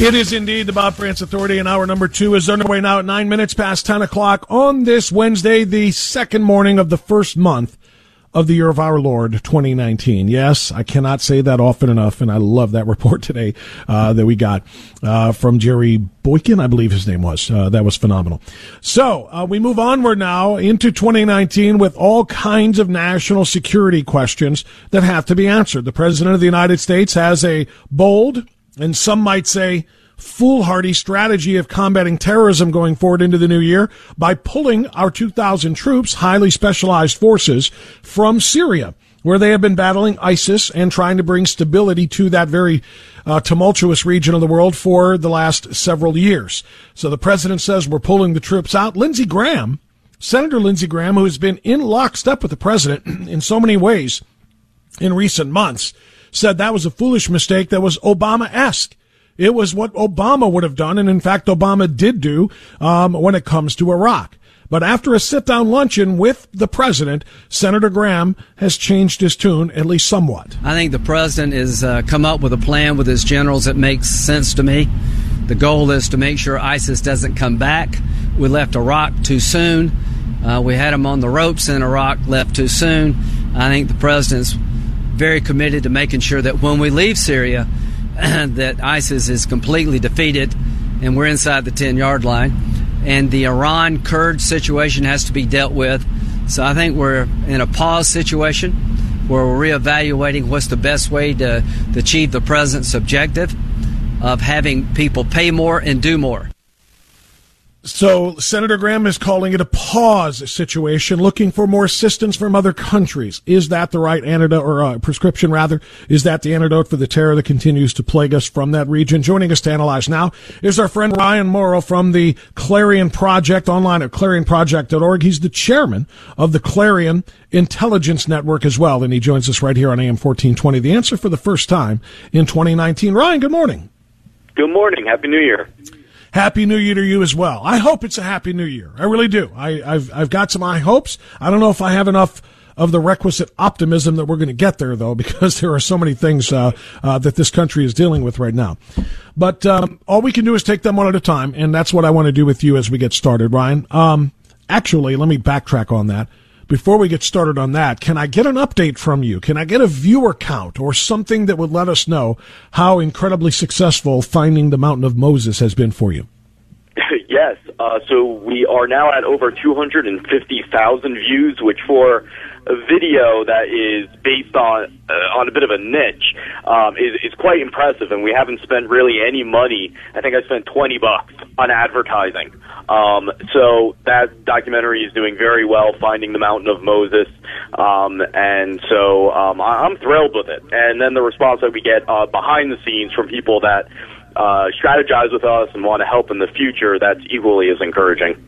It is indeed the Bob Frantz Authority, and hour number two is underway now at nine minutes past 10 o'clock on this Wednesday, the second morning of the first month of the year of our Lord 2019. Yes, I cannot say that often enough, and I love that report today uh, that we got uh, from Jerry Boykin, I believe his name was. Uh, that was phenomenal. So uh, we move onward now into 2019 with all kinds of national security questions that have to be answered. The President of the United States has a bold, and some might say foolhardy strategy of combating terrorism going forward into the new year by pulling our 2,000 troops, highly specialized forces, from Syria, where they have been battling ISIS and trying to bring stability to that very uh, tumultuous region of the world for the last several years. So the president says we're pulling the troops out. Lindsey Graham, Senator Lindsey Graham, who has been in lockstep with the president in so many ways in recent months, said that was a foolish mistake that was Obama-esque. It was what Obama would have done, and in fact, Obama did do um, when it comes to Iraq. But after a sit down luncheon with the president, Senator Graham has changed his tune, at least somewhat. I think the president has uh, come up with a plan with his generals that makes sense to me. The goal is to make sure ISIS doesn't come back. We left Iraq too soon. Uh, we had them on the ropes in Iraq, left too soon. I think the president's very committed to making sure that when we leave Syria, that ISIS is completely defeated and we're inside the 10 yard line. And the Iran Kurd situation has to be dealt with. So I think we're in a pause situation where we're reevaluating what's the best way to, to achieve the president's objective of having people pay more and do more. So Senator Graham is calling it a pause situation, looking for more assistance from other countries. Is that the right antidote or uh, prescription rather? Is that the antidote for the terror that continues to plague us from that region? Joining us to analyze now is our friend Ryan Mauro from the Clarion Project online at clarionproject.org. He's the chairman of the Clarion Intelligence Network as well, and he joins us right here on AM 1420. The answer for the first time in 2019. Ryan, good morning. Good morning. Happy New Year. Happy New Year to you as well. I hope it's a Happy New Year. I really do. I, have I've got some high hopes. I don't know if I have enough of the requisite optimism that we're going to get there, though, because there are so many things uh, uh, that this country is dealing with right now. But um, all we can do is take them one at a time, and that's what I want to do with you as we get started, Ryan. Um, actually, let me backtrack on that before we get started on that, can I get an update from you? Can I get a viewer count or something that would let us know how incredibly successful finding the Mountain of Moses has been for you? yes. Uh, so we are now at over 250,000 views, which for video that is based on uh, on a bit of a niche um, is is quite impressive. And we haven't spent really any money. I think I spent 20 bucks on advertising. Um, so that documentary is doing very well, finding the mountain of Moses. Um, and so um, I, I'm thrilled with it. And then the response that we get uh, behind the scenes from people that uh, strategize with us and want to help in the future, that's equally as encouraging.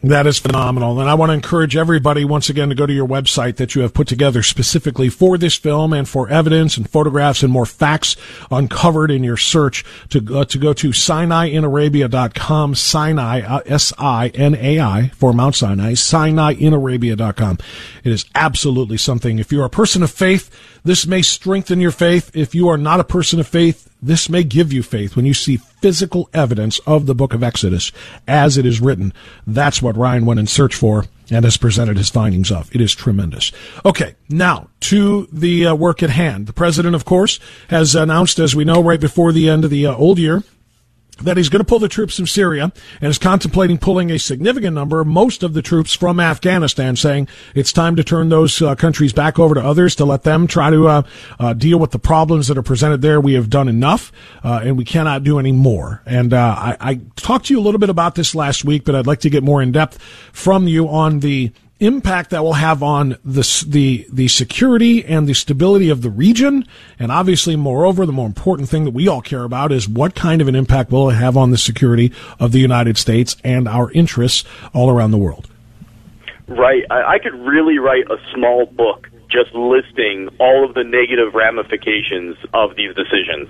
That is phenomenal. And I want to encourage everybody once again to go to your website that you have put together specifically for this film and for evidence and photographs and more facts uncovered in your search to, uh, to go to SinaiInArabia.com, Sinai, uh, S-I-N-A-I for Mount Sinai, SinaiInArabia.com. It is absolutely something. If you're a person of faith, this may strengthen your faith. If you are not a person of faith, this may give you faith when you see physical evidence of the book of Exodus as it is written. That's what Ryan went in search for and has presented his findings of. It is tremendous. Okay, now to the uh, work at hand. The president, of course, has announced, as we know, right before the end of the uh, old year, that he's going to pull the troops from Syria and is contemplating pulling a significant number, most of the troops from Afghanistan, saying it's time to turn those uh, countries back over to others to let them try to uh, uh, deal with the problems that are presented there. We have done enough, uh, and we cannot do any more. And uh, I, I talked to you a little bit about this last week, but I'd like to get more in depth from you on the impact that will have on the, the, the security and the stability of the region. And obviously, moreover, the more important thing that we all care about is what kind of an impact will it have on the security of the United States and our interests all around the world. Right. I, I could really write a small book just listing all of the negative ramifications of these decisions.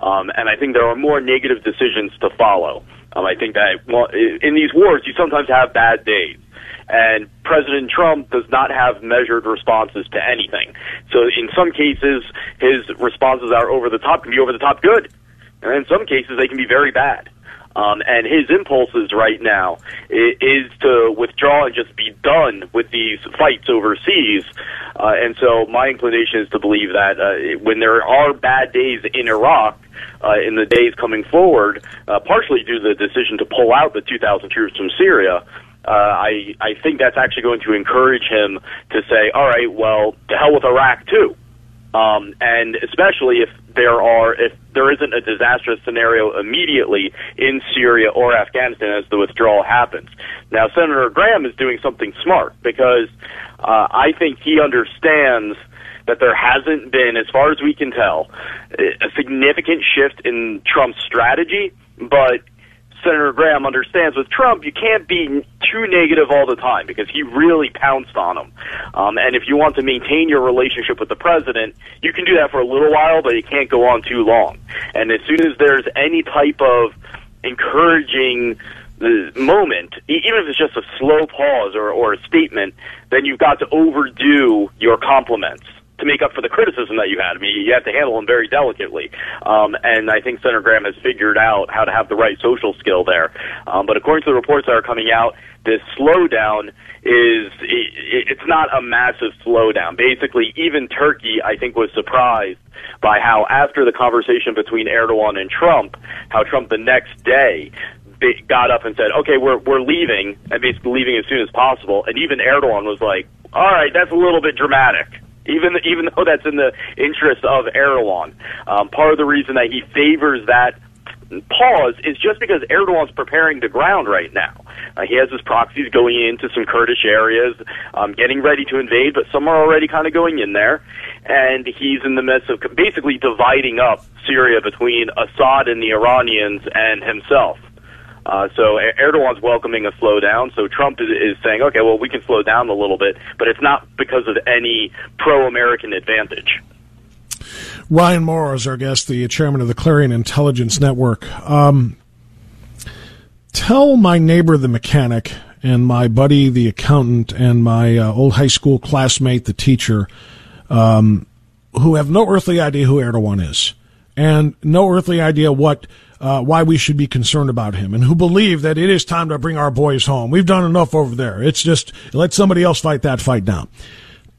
Um, and I think there are more negative decisions to follow. Um, I think that well, in these wars, you sometimes have bad days. And President Trump does not have measured responses to anything. So in some cases, his responses are over the top, can be over the top good. And in some cases, they can be very bad. Um, and his impulses right now is to withdraw and just be done with these fights overseas. Uh, and so my inclination is to believe that uh, when there are bad days in Iraq, uh, in the days coming forward, uh, partially due to the decision to pull out the 2,000 troops from Syria, uh, I I think that's actually going to encourage him to say, all right, well, to hell with Iraq too, um, and especially if there are if there isn't a disastrous scenario immediately in Syria or Afghanistan as the withdrawal happens. Now, Senator Graham is doing something smart because uh, I think he understands that there hasn't been, as far as we can tell, a significant shift in Trump's strategy, but Senator Graham understands with Trump, you can't be too negative all the time because he really pounced on him. Um, and if you want to maintain your relationship with the president, you can do that for a little while, but you can't go on too long. And as soon as there's any type of encouraging the moment, even if it's just a slow pause or, or a statement, then you've got to overdo your compliments to make up for the criticism that you had. I mean, you have to handle them very delicately. Um, and I think Senator Graham has figured out how to have the right social skill there. Um, but according to the reports that are coming out, this slowdown is it, it's not a massive slowdown. Basically, even Turkey, I think, was surprised by how after the conversation between Erdogan and Trump, how Trump the next day got up and said, "Okay, we're we're leaving," and basically leaving as soon as possible. And even Erdogan was like, "All right, that's a little bit dramatic." Even even though that's in the interest of Erdogan. Um, part of the reason that he favors that pause is just because Erdogan's preparing the ground right now. Uh, he has his proxies going into some Kurdish areas, um, getting ready to invade, but some are already kind of going in there. And he's in the midst of basically dividing up Syria between Assad and the Iranians and himself. Uh, so Erdogan's welcoming a slowdown. So Trump is, is saying, okay, well, we can slow down a little bit, but it's not because of any pro-American advantage. Ryan Mauro is our guest, the chairman of the Clarion Intelligence Network. Um, tell my neighbor, the mechanic, and my buddy, the accountant, and my uh, old high school classmate, the teacher, um, who have no earthly idea who Erdogan is and no earthly idea what uh, why we should be concerned about him, and who believe that it is time to bring our boys home. We've done enough over there. It's just let somebody else fight that fight now.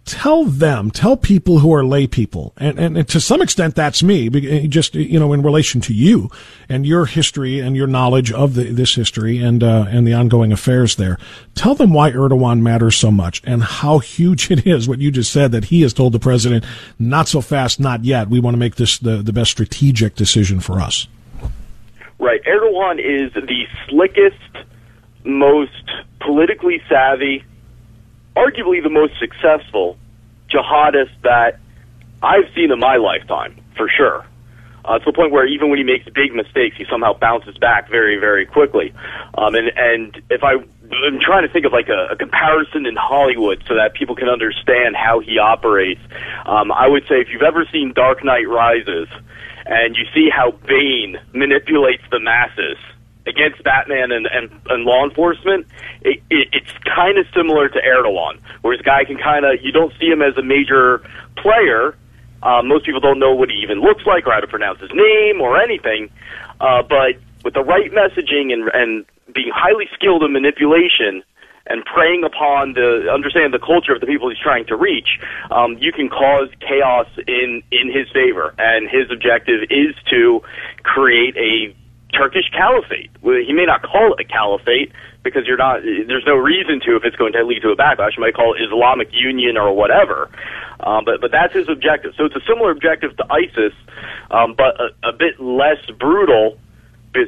Tell them, tell people who are lay people, and, and, and, to some extent that's me, just, you know, in relation to you and your history and your knowledge of the, this history and, uh, and the ongoing affairs there. Tell them why Erdogan matters so much and how huge it is, what you just said, that he has told the president, not so fast, not yet. We want to make this the, the best strategic decision for us. Right. Erdogan is the slickest, most politically savvy, arguably the most successful jihadist that I've seen in my lifetime, for sure. Uh, to the point where even when he makes big mistakes, he somehow bounces back very, very quickly. Um, and and if I I'm trying to think of like a, a comparison in Hollywood so that people can understand how he operates. Um, I would say if you've ever seen Dark Knight Rises and you see how Bane manipulates the masses, against Batman and, and, and law enforcement, it, it, it's kind of similar to Erdogan, where this guy can kind of, you don't see him as a major player. Uh, most people don't know what he even looks like or how to pronounce his name or anything. Uh, but with the right messaging and, and being highly skilled in manipulation, and preying upon the understand the culture of the people he's trying to reach, um, you can cause chaos in in his favor. And his objective is to create a Turkish caliphate. He may not call it a caliphate because you're not. There's no reason to if it's going to lead to a backlash. You might call it Islamic Union or whatever. Um, but but that's his objective. So it's a similar objective to ISIS, um, but a, a bit less brutal,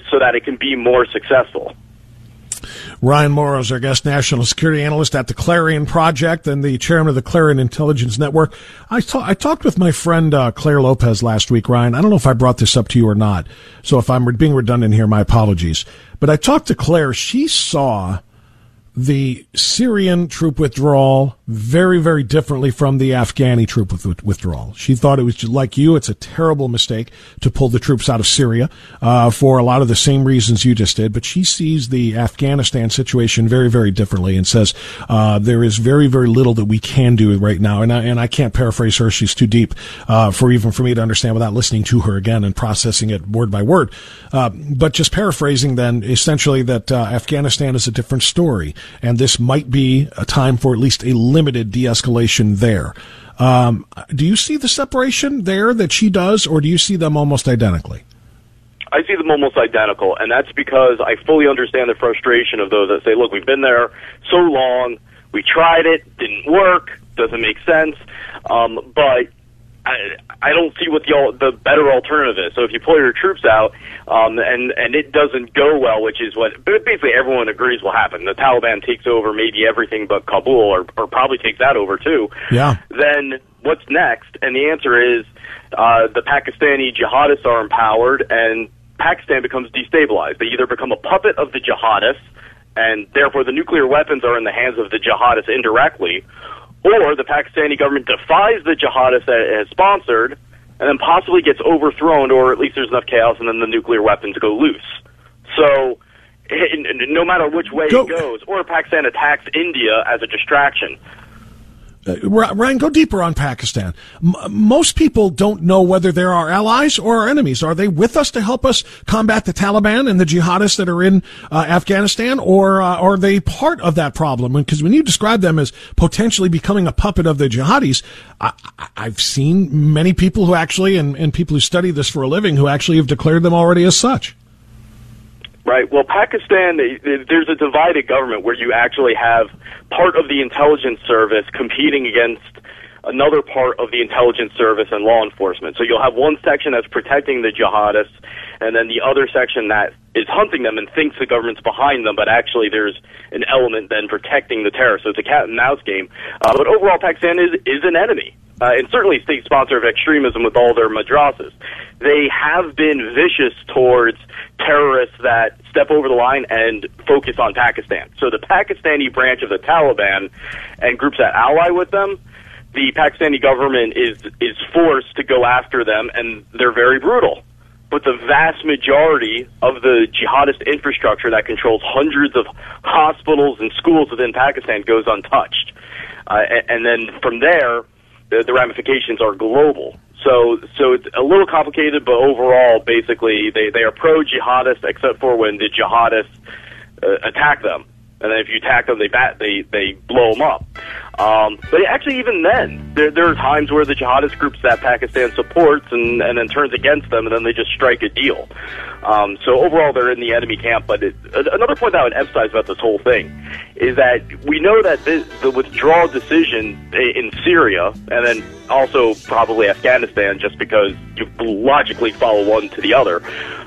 so that it can be more successful. Ryan Mauro is our guest national security analyst at the Clarion Project and the chairman of the Clarion Intelligence Network. I, ta- I talked with my friend uh, Clare Lopez last week, Ryan. I don't know if I brought this up to you or not. So if I'm being redundant here, my apologies. But I talked to Claire. She saw the Syrian troop withdrawal very, very differently from the Afghani troop withdrawal. She thought it was like you. It's a terrible mistake to pull the troops out of Syria uh, for a lot of the same reasons you just did. But she sees the Afghanistan situation very, very differently and says uh, there is very, very little that we can do right now. And I, and I can't paraphrase her; she's too deep uh, for even for me to understand without listening to her again and processing it word by word. Uh, but just paraphrasing, then essentially that uh, Afghanistan is a different story, and this might be a time for at least a limited de-escalation there. Um, do you see the separation there that she does, or do you see them almost identically? I see them almost identical, and that's because I fully understand the frustration of those that say, "Look, we've been there so long, we tried it, didn't work, doesn't make sense." Um, but I, I don't see what the the better alternative is. So if you pull your troops out, um, and and it doesn't go well, which is what basically everyone agrees will happen. The Taliban takes over maybe everything but Kabul, or or probably takes that over too. Yeah. Then what's next? And the answer is uh, the Pakistani jihadists are empowered, and Pakistan becomes destabilized. They either become a puppet of the jihadists, and therefore the nuclear weapons are in the hands of the jihadists indirectly, or the Pakistani government defies the jihadists that it has sponsored and then possibly gets overthrown, or at least there's enough chaos, and then the nuclear weapons go loose. So, no matter which way go. it goes, or Pakistan attacks India as a distraction. Uh, Ryan, go deeper on Pakistan. M- most people don't know whether they're our allies or our enemies. Are they with us to help us combat the Taliban and the jihadists that are in uh, Afghanistan, or uh, are they part of that problem? Because when you describe them as potentially becoming a puppet of the jihadis, I- have seen many people who actually, and, and people who study this for a living, who actually have declared them already as such. Right. Well, Pakistan, there's a divided government where you actually have part of the intelligence service competing against another part of the intelligence service and law enforcement. So you'll have one section that's protecting the jihadists, and then the other section that is hunting them and thinks the government's behind them, but actually there's an element then protecting the terrorists. So it's a cat and mouse game. Uh, but overall, Pakistan is is an enemy uh, and certainly state sponsor of extremism with all their madrasas. They have been vicious towards terrorists that step over the line and focus on Pakistan. So the Pakistani branch of the Taliban and groups that ally with them, the Pakistani government is is forced to go after them, and they're very brutal. But the vast majority of the jihadist infrastructure that controls hundreds of hospitals and schools within Pakistan goes untouched. Uh, and, and then from there, the, the ramifications are global. So, so it's a little complicated, but overall, basically, they, they are pro jihadist, except for when the jihadists uh, attack them. And then if you attack them, they bat, they they blow them up. Um, but actually, even then, there, there are times where the jihadist groups that Pakistan supports and, and then turns against them, and then they just strike a deal. Um, so overall, they're in the enemy camp. But it, another point that I would emphasize about this whole thing is that we know that this, the withdrawal decision in Syria, and then also probably Afghanistan, just because you logically follow one to the other.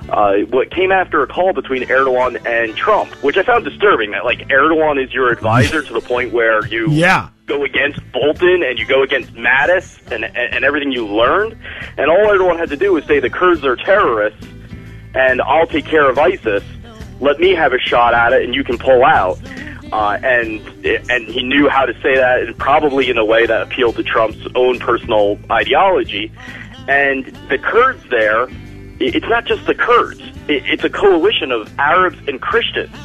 Uh, what came after a call between Erdogan and Trump, which I found disturbing. That like Erdogan is your advisor to the point where you yeah go against Bolton and you go against Mattis and, and, and everything you learned. And all everyone had to do was say the Kurds are terrorists and I'll take care of ISIS. Let me have a shot at it and you can pull out. Uh, and and he knew how to say that, and probably in a way that appealed to Trump's own personal ideology. And the Kurds there, it's not just the Kurds; it's a coalition of Arabs and Christians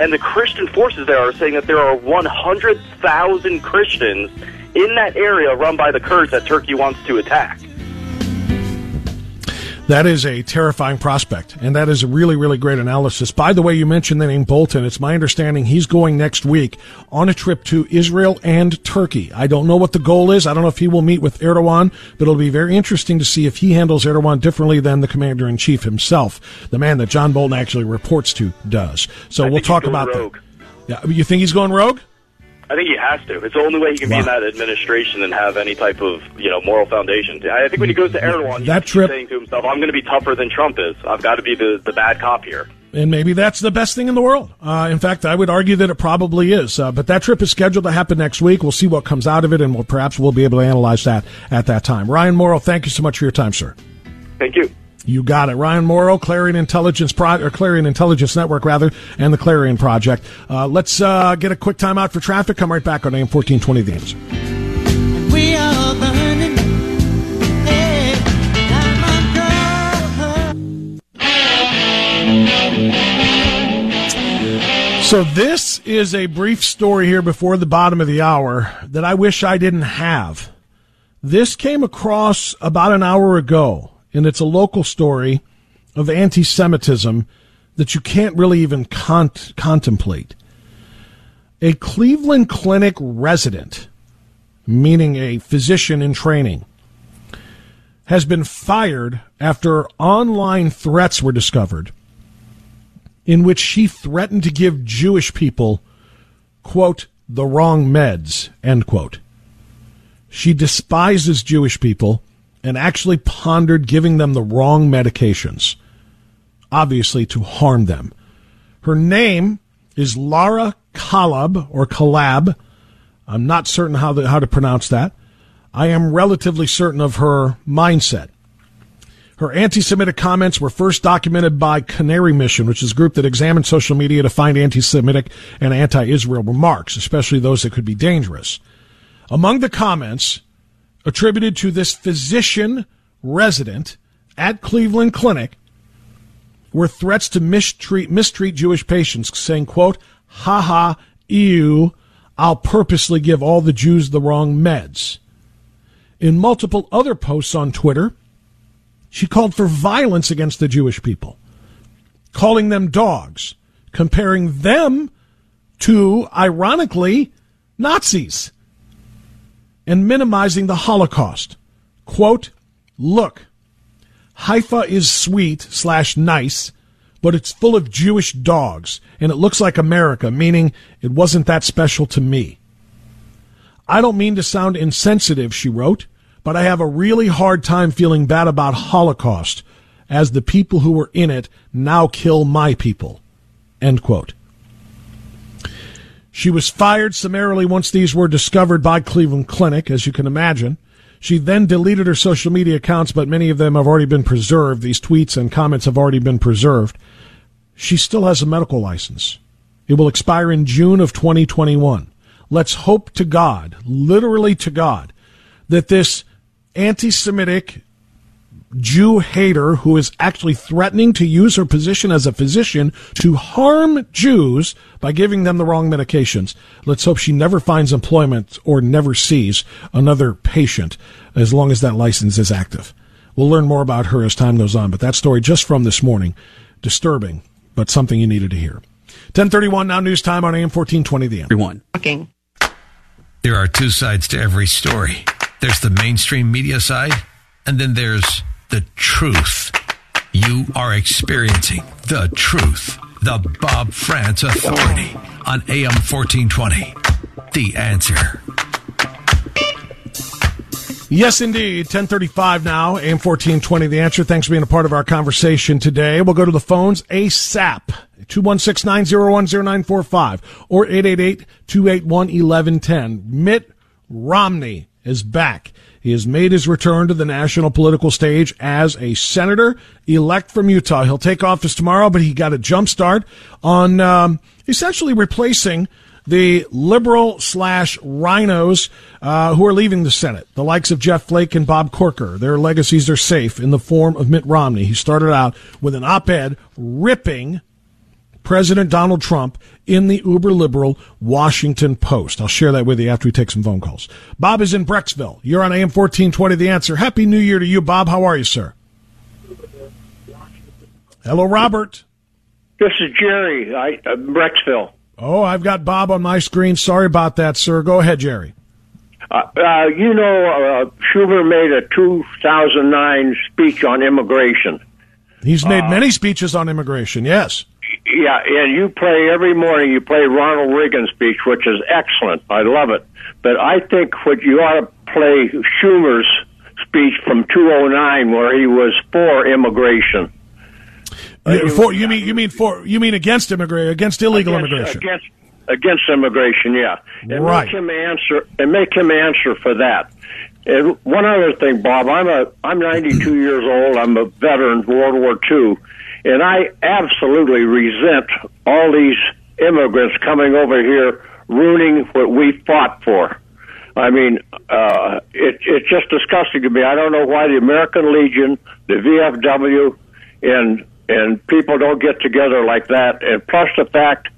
and the Christian forces there are saying that there are 100,000 Christians in that area run by the Kurds that Turkey wants to attack. That is a terrifying prospect, and that is a really, really great analysis. By the way, you mentioned the name Bolton. It's my understanding he's going next week on a trip to Israel and Turkey. I don't know what the goal is. I don't know if he will meet with Erdogan, but it'll be very interesting to see if he handles Erdogan differently than the commander in chief himself, the man that John Bolton actually reports to does. So I we'll talk about rogue. that. Yeah, you think he's going rogue? I think he has to. It's the only way he can wow. be in that administration and have any type of you know moral foundation. I think when he goes to Erdogan, that he's trip, saying to himself, "I'm going to be tougher than Trump is. I've got to be the the bad cop here." And maybe that's the best thing in the world. Uh, in fact, I would argue that it probably is. Uh, but that trip is scheduled to happen next week. We'll see what comes out of it, and we'll, perhaps we'll be able to analyze that at that time. Ryan Mauro, thank you so much for your time, sir. Thank you. You got it. Ryan Mauro, Clarion Intelligence Pro- or Clarion Intelligence Network, rather, and the Clarion Project. Uh, let's uh, get a quick timeout for traffic. Come right back on AM 1420 The Answer. We are burning. So this is a brief story here before the bottom of the hour that I wish I didn't have. This came across about an hour ago and it's a local story of anti Semitism that you can't really even con- contemplate. A Cleveland Clinic resident, meaning a physician in training, has been fired after online threats were discovered in which she threatened to give Jewish people, quote, the wrong meds, end quote. She despises Jewish people and actually pondered giving them the wrong medications, obviously to harm them. Her name is Lara Kollab or Kollab. I'm not certain how, the, how to pronounce that. I am relatively certain of her mindset. Her anti Semitic comments were first documented by Canary Mission, which is a group that examines social media to find anti Semitic and anti Israel remarks, especially those that could be dangerous. Among the comments attributed to this physician resident at Cleveland Clinic were threats to mistreat, mistreat Jewish patients, saying, quote, ha ha, ew, I'll purposely give all the Jews the wrong meds. In multiple other posts on Twitter, she called for violence against the Jewish people, calling them dogs, comparing them to, ironically, Nazis and minimizing the Holocaust. Quote, look, Haifa is sweet slash nice, but it's full of Jewish dogs, and it looks like America, meaning it wasn't that special to me. I don't mean to sound insensitive, she wrote, but I have a really hard time feeling bad about Holocaust, as the people who were in it now kill my people. End quote. She was fired summarily once these were discovered by Cleveland Clinic, as you can imagine. She then deleted her social media accounts, but many of them have already been preserved. These tweets and comments have already been preserved. She still has a medical license. It will expire in June of 2021. Let's hope to God, literally to God, that this anti Semitic Jew hater who is actually threatening to use her position as a physician to harm Jews by giving them the wrong medications. Let's hope she never finds employment or never sees another patient as long as that license is active. We'll learn more about her as time goes on, but that story just from this morning, disturbing, but something you needed to hear. 1031 now news time on AM 1420 The Everyone. There are two sides to every story. There's the mainstream media side, and then there's the truth. You are experiencing the truth. The Bob Frantz Authority on AM 1420. The answer. Yes, indeed. 1035 now, AM 1420. The answer. Thanks for being a part of our conversation today. We'll go to the phones ASAP. 216-901-0945 or 888-281-1110. Mitt Romney is back. He has made his return to the national political stage as a senator elect from Utah. He'll take office tomorrow, but he got a jump start on um, essentially replacing the liberal slash rhinos uh, who are leaving the Senate, the likes of Jeff Flake and Bob Corker. Their legacies are safe in the form of Mitt Romney. He started out with an op-ed ripping President Donald Trump in the uber liberal Washington Post. I'll share that with you after we take some phone calls. Bob is in Brecksville. You're on AM 1420 The Answer. Happy New Year to you, Bob. How are you, sir? Hello, Robert. This is Jerry, I, uh, Brecksville. Oh, I've got Bob on my screen. Sorry about that, sir. Go ahead, Jerry. Uh, uh, you know, uh, Schumer made a 2009 speech on immigration. He's made many speeches on immigration, yes. Yeah, and you play every morning. You play Ronald Reagan's speech, which is excellent. I love it. But I think what you ought to play Schumer's speech from 209, where he was for immigration. Uh, for, you mean you mean for you mean against immigration against illegal against, immigration? against against immigration. Yeah, and Right. make him answer and make him answer for that. And one other thing, Bob, I'm a I'm 92 years old. I'm a veteran, of World War II, and I absolutely resent all these immigrants coming over here ruining what we fought for. I mean, uh, it, it's just disgusting to me. I don't know why the American Legion, the VFW, and and people don't get together like that. And plus the fact,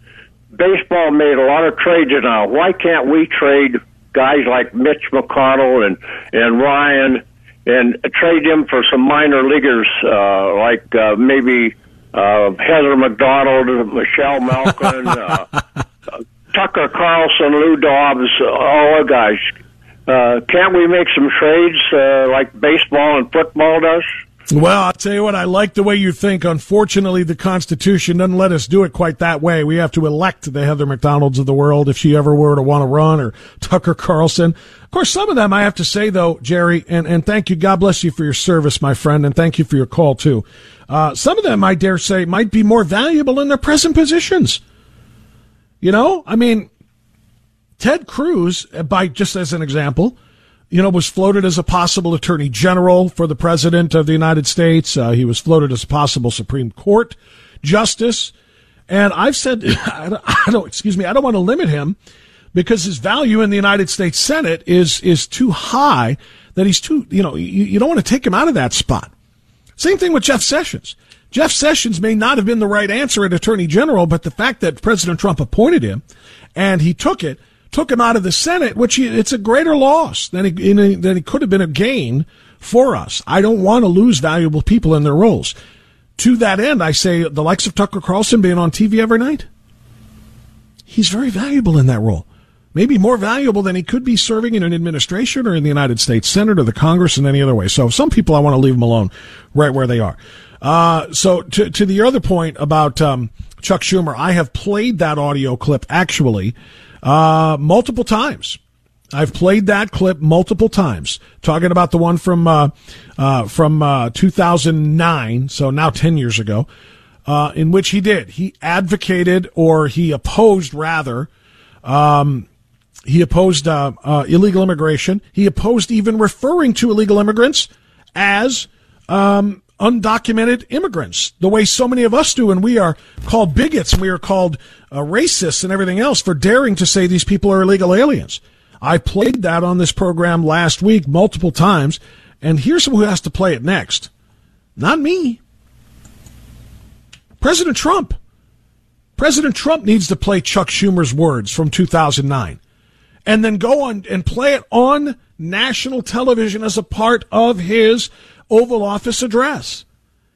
baseball made a lot of trades now. Why can't we trade guys like Mitch McConnell and and Ryan and trade him for some minor leaguers uh, like uh, maybe uh, Heather Mac Donald, Michelle Malkin, uh, Tucker Carlson, Lou Dobbs, all the guys. Uh, can't we make some trades uh, like baseball and football does? Well, I'll tell you what, I like the way you think. Unfortunately, the Constitution doesn't let us do it quite that way. We have to elect the Heather Mac Donalds of the world if she ever were to want to run, or Tucker Carlson. Of course, some of them I have to say, though, Jerry, and, and thank you. God bless you for your service, my friend, and thank you for your call, too. Uh, some of them, I dare say, might be more valuable in their present positions. You know, I mean, Ted Cruz, uh, by just as an example, you know, was floated as a possible attorney general for the president of the United States. Uh, he was floated as a possible Supreme Court justice. And I've said, I don't, I don't, excuse me, I don't want to limit him because his value in the United States Senate is, is too high that he's too, you know, you, you don't want to take him out of that spot. Same thing with Jeff Sessions. Jeff Sessions may not have been the right answer at Attorney General, but the fact that President Trump appointed him and he took it, took him out of the Senate, which he, it's a greater loss than he, than he could have been a gain for us. I don't want to lose valuable people in their roles. To that end, I say the likes of Tucker Carlson being on TV every night, he's very valuable in that role. Maybe more valuable than he could be serving in an administration or in the United States Senate or the Congress in any other way. So some people I want to leave them alone right where they are. Uh, so to, to the other point about, um, Chuck Schumer, I have played that audio clip actually, uh, multiple times. I've played that clip multiple times, talking about the one from uh, uh, from uh, 2009, so now 10 years ago, uh, in which he did he advocated or he opposed rather, um, he opposed uh, uh, illegal immigration. He opposed even referring to illegal immigrants as um, undocumented immigrants, the way so many of us do, and we are called bigots and we are called uh, racists and everything else for daring to say these people are illegal aliens. I played that on this program last week multiple times, and here's who has to play it next. Not me. President Trump. President Trump needs to play Chuck Schumer's words from 2009 and then go on and play it on national television as a part of his Oval Office address.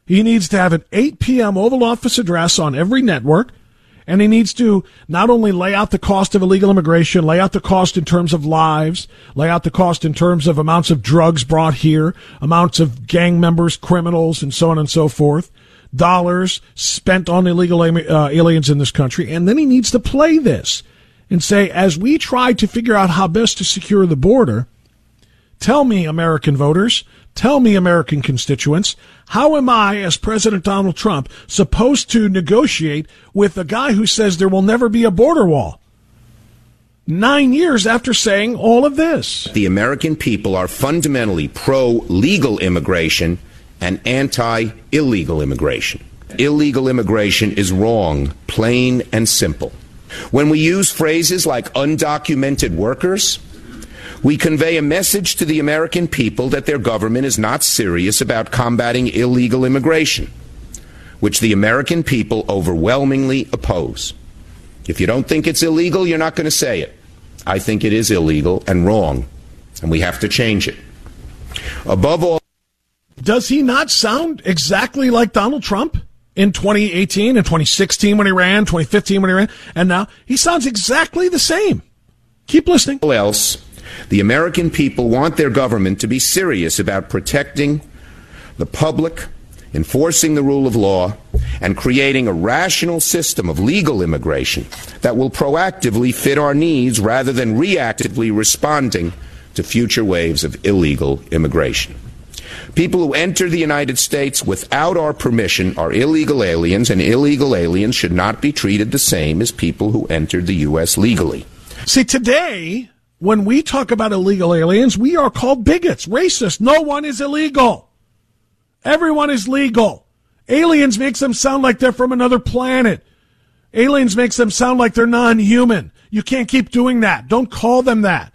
He needs to have an 8 p.m. Oval Office address on every network And he needs to not only lay out the cost of illegal immigration, lay out the cost in terms of lives, lay out the cost in terms of amounts of drugs brought here, amounts of gang members, criminals, and so on and so forth, dollars spent on illegal uh, aliens in this country. And then he needs to play this and say, as we try to figure out how best to secure the border, tell me, American voters, Tell me, American constituents, how am I, as President Donald Trump, supposed to negotiate with a guy who says there will never be a border wall? Nine years after saying all of this. The American people are fundamentally pro legal immigration and anti illegal immigration. Illegal immigration is wrong, plain and simple. When we use phrases like undocumented workers, we convey a message to the American people that their government is not serious about combating illegal immigration, which the American people overwhelmingly oppose. If you don't think it's illegal, you're not going to say it. I think it is illegal and wrong, and we have to change it. Above all, does he not sound exactly like Donald Trump? in 2018 and 2016 when he ran, 2015 when he ran, and now he sounds exactly the same. Keep listening. Else, the American people want their government to be serious about protecting the public, enforcing the rule of law, and creating a rational system of legal immigration that will proactively fit our needs rather than reactively responding to future waves of illegal immigration. People who enter the United States without our permission are illegal aliens, and illegal aliens should not be treated the same as people who entered the U.S. legally. See, today, when we talk about illegal aliens, we are called bigots, racist. No one is illegal. Everyone is legal. Aliens makes them sound like they're from another planet. Aliens makes them sound like they're non-human. You can't keep doing that. Don't call them that.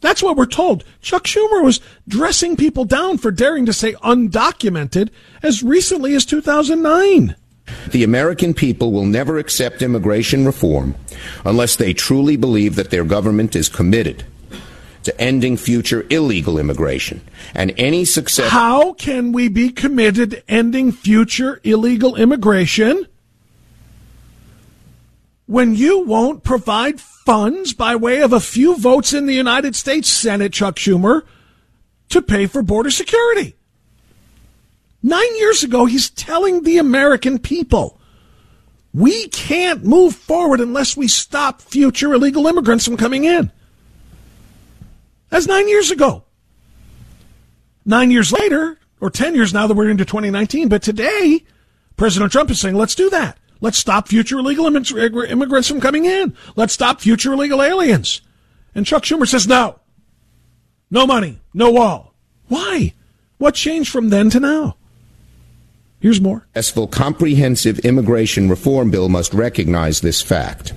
That's what we're told. Chuck Schumer was dressing people down for daring to say undocumented as recently as 2009. The American people will never accept immigration reform unless they truly believe that their government is committed to ending future illegal immigration and any success. How can we be committed to ending future illegal immigration when you won't provide funds by way of a few votes in the United States Senate, Chuck Schumer, to pay for border security? Nine years ago, he's telling the American people, we can't move forward unless we stop future illegal immigrants from coming in. That's nine years ago. Nine years later, or 10 years now that we're into 2019, but today, President Trump is saying, let's do that. Let's stop future illegal immigrants from coming in. Let's stop future illegal aliens. And Chuck Schumer says, no. No money. No wall. Why? What changed from then to now? Here's more. Successful comprehensive immigration reform bill must recognize this fact.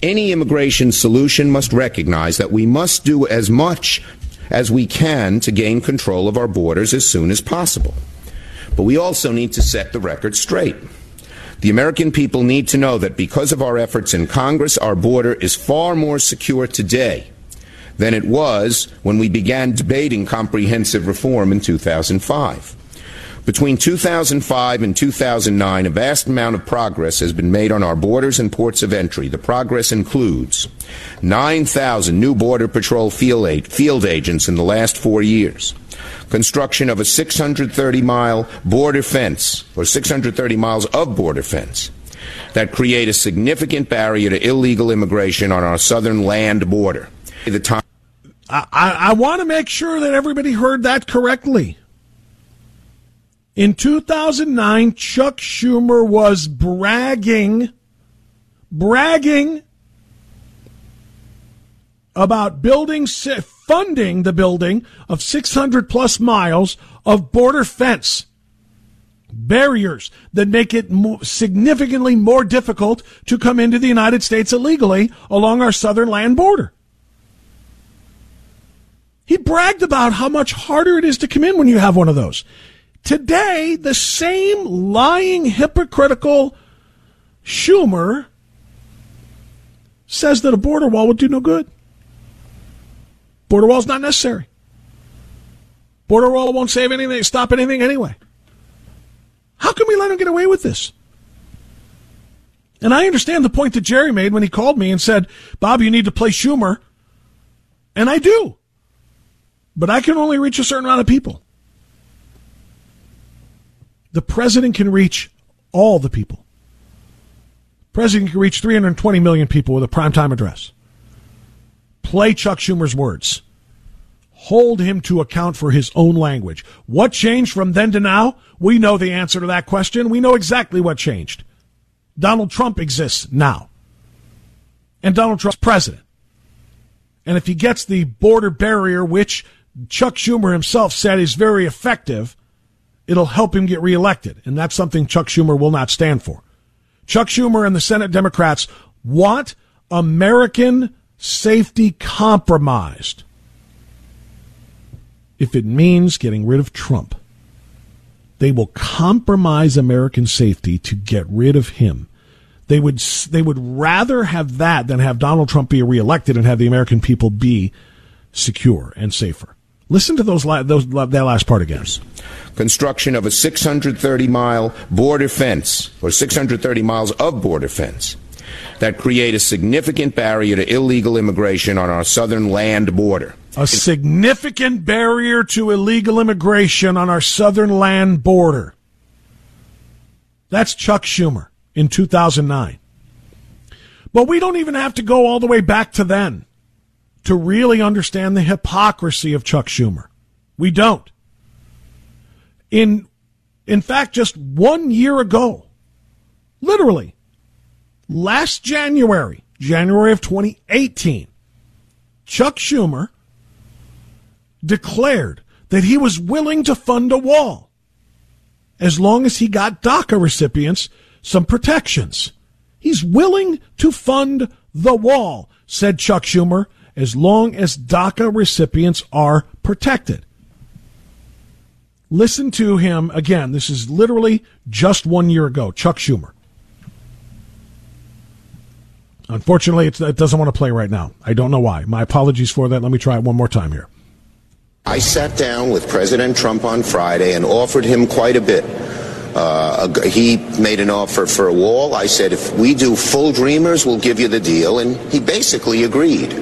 Any immigration solution must recognize that we must do as much as we can to gain control of our borders as soon as possible. But we also need to set the record straight. The American people need to know that because of our efforts in Congress, our border is far more secure today than it was when we began debating comprehensive reform in 2005. Between 2005 and 2009, a vast amount of progress has been made on our borders and ports of entry. The progress includes 9,000 new Border Patrol field, field agents in the last four years, construction of a 630 mile border fence, or 630 miles of border fence, that create a significant barrier to illegal immigration on our southern land border. The time I, I want to make sure that everybody heard that correctly. In 2009, Chuck Schumer was bragging, bragging about building, funding the building of 600 plus miles of border fence barriers that make it significantly more difficult to come into the United States illegally along our southern land border. He bragged about how much harder it is to come in when you have one of those. Today, the same lying, hypocritical Schumer says that a border wall would do no good. Border wall is not necessary. Border wall won't save anything, stop anything anyway. How can we let him get away with this? And I understand the point that Jerry made when he called me and said, Bob, you need to play Schumer. And I do. But I can only reach a certain amount of people. The president can reach all the people. The president can reach 320 million people with a primetime address. Play Chuck Schumer's words. Hold him to account for his own language. What changed from then to now? We know the answer to that question. We know exactly what changed. Donald Trump exists now. And Donald Trump's president. And if he gets the border barrier, which Chuck Schumer himself said is very effective, it'll help him get reelected. And that's something Chuck Schumer will not stand for. Chuck Schumer and the Senate Democrats want American safety compromised if it means getting rid of Trump. They will compromise American safety to get rid of him. They would they would rather have that than have Donald Trump be reelected and have the American people be secure and safer. Listen to those those that last part again. Construction of a 630 mile border fence or 630 miles of border fence that create a significant barrier to illegal immigration on our southern land border. A significant barrier to illegal immigration on our southern land border. That's Chuck Schumer in 2009. But we don't even have to go all the way back to then to really understand the hypocrisy of Chuck Schumer. We don't. In, in fact, just one year ago, literally, last January, January of 2018, Chuck Schumer declared that he was willing to fund a wall as long as he got DACA recipients some protections. He's willing to fund the wall, said Chuck Schumer, as long as DACA recipients are protected. Listen to him again. This is literally just one year ago. Chuck Schumer. Unfortunately, it doesn't want to play right now. I don't know why. My apologies for that. Let me try it one more time here. I sat down with President Trump on Friday and offered him quite a bit uh, he made an offer for a wall. I said, if we do full Dreamers, we'll give you the deal. And he basically agreed.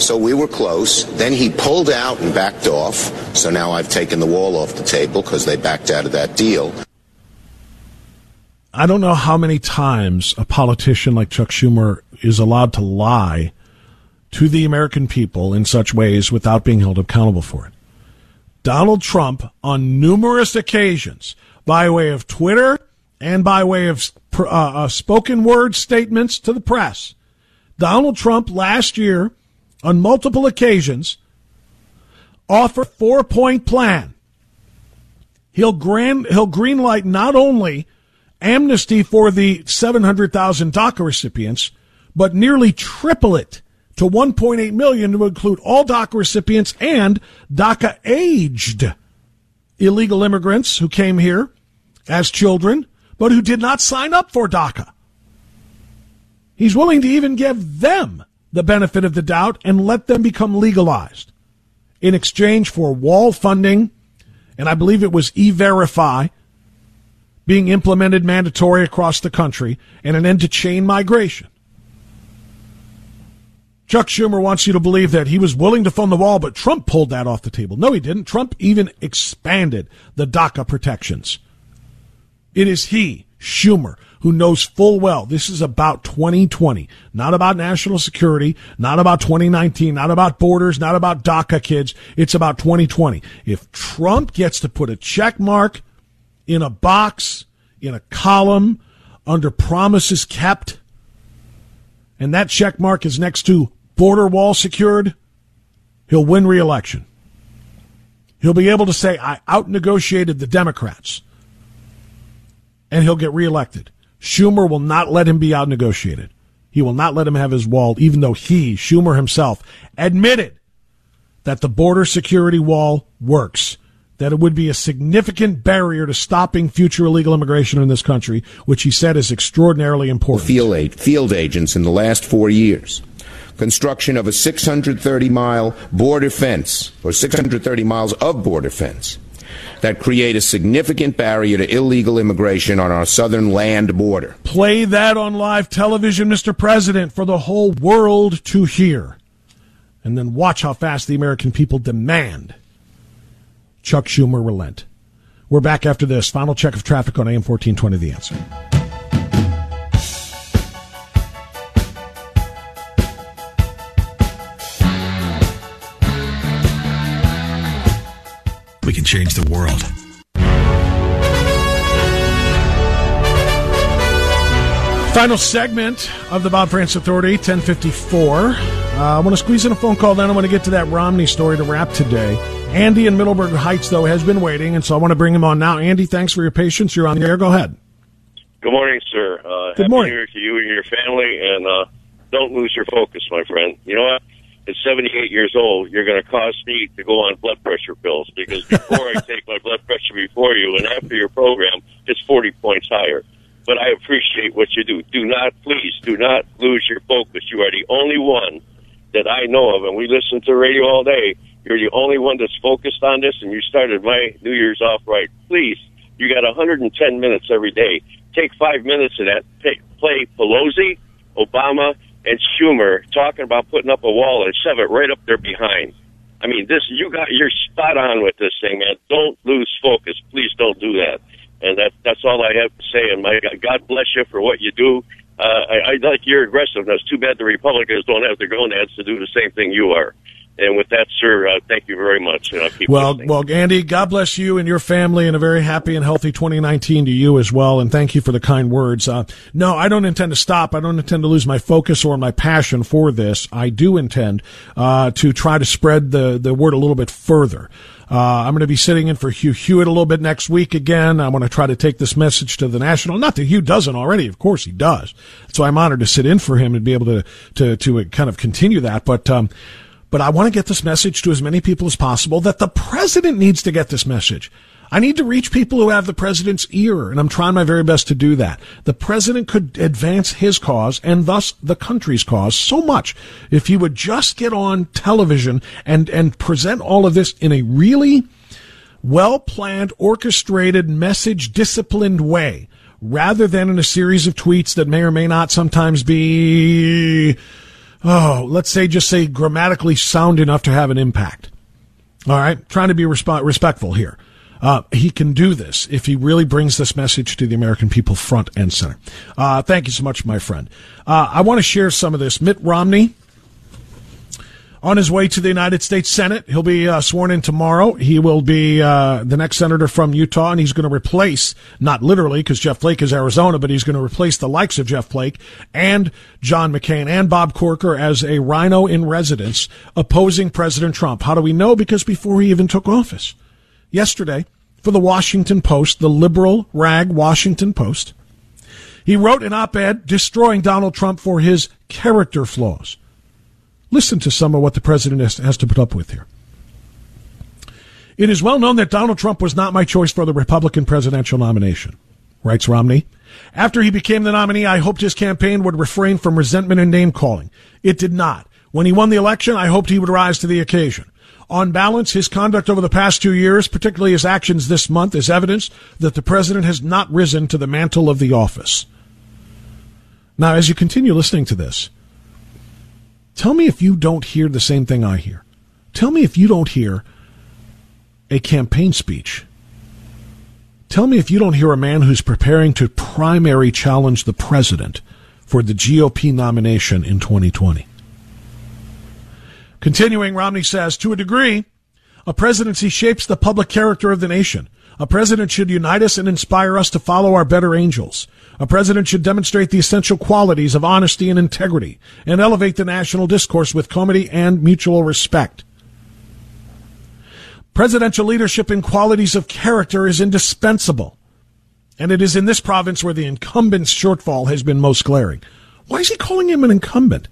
So we were close. Then he pulled out and backed off. So now I've taken the wall off the table because they backed out of that deal. I don't know how many times a politician like Chuck Schumer is allowed to lie to the American people in such ways without being held accountable for it. Donald Trump, on numerous occasions, by way of Twitter and by way of uh, uh, spoken word statements to the press. Donald Trump last year, on multiple occasions, offered four point plan. He'll grand he'll greenlight not only amnesty for the 700,000 DACA recipients, but nearly triple it to 1.8 million to include all DACA recipients and DACA aged illegal immigrants who came here as children, but who did not sign up for DACA. He's willing to even give them the benefit of the doubt and let them become legalized in exchange for wall funding, and I believe it was e-verify being implemented mandatory across the country and an end to chain migration. Chuck Schumer wants you to believe that he was willing to fund the wall, but Trump pulled that off the table. No, he didn't. Trump even expanded the DACA protections. It is he, Schumer, who knows full well this is about 2020, not about national security, not about 2019, not about borders, not about DACA kids. It's about 2020. If Trump gets to put a check mark in a box, in a column, under promises kept, and that check mark is next to border wall secured, he'll win reelection. He'll be able to say, I outnegotiated the Democrats, and he'll get reelected. Schumer will not let him be outnegotiated. He will not let him have his wall, even though he, Schumer himself, admitted that the border security wall works that it would be a significant barrier to stopping future illegal immigration in this country, which he said is extraordinarily important. Field, aid, field agents in the last four years. Construction of a 630 mile border fence, or 630 miles of border fence, that create a significant barrier to illegal immigration on our southern land border. Play that on live television, Mr. President, for the whole world to hear. And then watch how fast the American people demand Chuck Schumer relent. We're back after this. Final check of traffic on AM 1420 The Answer. We can change the world. Final segment of the Bob Frantz Authority, 1054. Uh, I want to squeeze in a phone call, then I want to get to that Romney story to wrap today. Andy in Middleburg Heights, though, has been waiting, and so I want to bring him on now. Andy, thanks for your patience. You're on the air. Go ahead. Good morning, sir. Uh, Good happy morning. To you and your family, and uh, don't lose your focus, my friend. You know what? At 78 years old, you're going to cause me to go on blood pressure pills because before I take my blood pressure before you and after your program, it's 40 points higher. But I appreciate what you do. Do not, please, do not lose your focus. You are the only one that I know of, and we listen to radio all day. You're the only one that's focused on this, and you started my New Year's off right. Please, you got 110 minutes every day. Take five minutes of that. Play Pelosi, Obama, and Schumer talking about putting up a wall and shove it right up there behind. I mean, this you got you're spot on with this thing, man. Don't lose focus. Please don't do that. And that that's all I have to say. And my God bless you for what you do. Uh, I, I like your aggressiveness. Too bad the Republicans don't have the gonads to do the same thing you are. And with that, sir, uh, thank you very much. Keep Well, listening. well, Andy, God bless you and your family, and a very happy and healthy 2019 to you as well. And thank you for the kind words. Uh, no, I don't intend to stop. I don't intend to lose my focus or my passion for this. I do intend uh, to try to spread the the word a little bit further. Uh, I'm going to be sitting in for Hugh Hewitt a little bit next week again. I want to try to take this message to the national. Not that Hugh doesn't already, of course he does. So I'm honored to sit in for him and be able to to to kind of continue that. But um, but I want to get this message to as many people as possible that the president needs to get this message. I need to reach people who have the president's ear, and I'm trying my very best to do that. The president could advance his cause and thus the country's cause so much if he would just get on television and, and present all of this in a really well planned, orchestrated, message disciplined way rather than in a series of tweets that may or may not sometimes be, oh, let's say, just say grammatically sound enough to have an impact. All right. Trying to be resp- respectful here. Uh, he can do this if he really brings this message to the American people front and center. Uh, thank you so much, my friend. Uh, I want to share some of this. Mitt Romney, on his way to the United States Senate. He'll be uh, sworn in tomorrow. He will be uh, the next senator from Utah, and he's going to replace, not literally, because Jeff Flake is Arizona, but he's going to replace the likes of Jeff Flake and John McCain and Bob Corker as a RINO in residence opposing President Trump. How do we know? Because before he even took office, yesterday, for the Washington Post, the liberal rag Washington Post, he wrote an op-ed destroying Donald Trump for his character flaws. Listen to some of what the president has, has to put up with here. It is well known that Donald Trump was not my choice for the Republican presidential nomination, writes Romney. After he became the nominee, I hoped his campaign would refrain from resentment and name calling. It did not. When he won the election, I hoped he would rise to the occasion. On balance, his conduct over the past two years, particularly his actions this month, is evidence that the president has not risen to the mantle of the office. Now, as you continue listening to this, Tell me if you don't hear the same thing I hear. Tell me if you don't hear a campaign speech. Tell me if you don't hear a man who's preparing to primary challenge the president for the GOP nomination in 2020. Continuing, Romney says, to a degree, a presidency shapes the public character of the nation. A president should unite us and inspire us to follow our better angels. A president should demonstrate the essential qualities of honesty and integrity and elevate the national discourse with comity and mutual respect. Presidential leadership in qualities of character is indispensable. And it is in this province where the incumbent's shortfall has been most glaring. Why is he calling him an incumbent?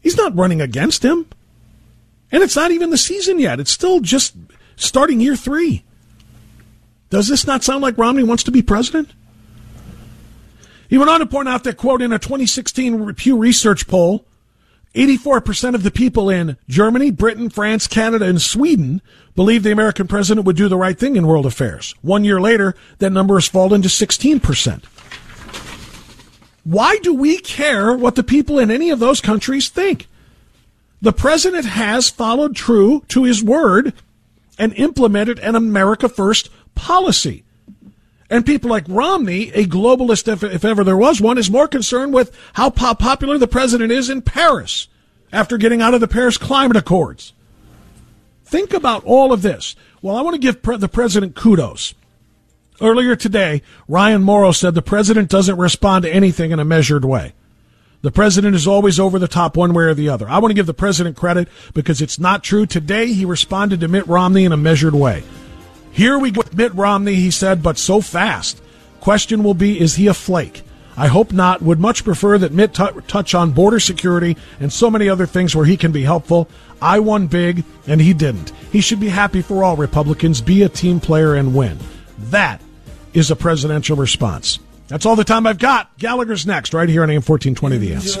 He's not running against him. And it's not even the season yet. It's still just starting year three. Does this not sound like Romney wants to be president? He went on to point out that, quote, in a 2016 Pew Research poll, 84% of the people in Germany, Britain, France, Canada, and Sweden believe the American president would do the right thing in world affairs. One year later, that number has fallen to 16%. Why do we care what the people in any of those countries think? The president has followed true to his word and implemented an America First policy. And people like Romney, a globalist, if, if, ever there was one, is more concerned with how popular the president is in Paris after getting out of the Paris Climate Accords. Think about all of this. Well, I want to give pre- the president kudos. Earlier today, Ryan Mauro said the president doesn't respond to anything in a measured way. The president is always over the top one way or the other. I want to give the president credit because it's not true. Today, he responded to Mitt Romney in a measured way. Here we go with Mitt Romney, he said, but so fast. Question will be, is he a flake? I hope not. Would much prefer that Mitt t- touch on border security and so many other things where he can be helpful. I won big, and he didn't. He should be happy for all Republicans. Be a team player and win. That is a presidential response. That's all the time I've got. Gallagher's next, right here on AM 1420 The Answer.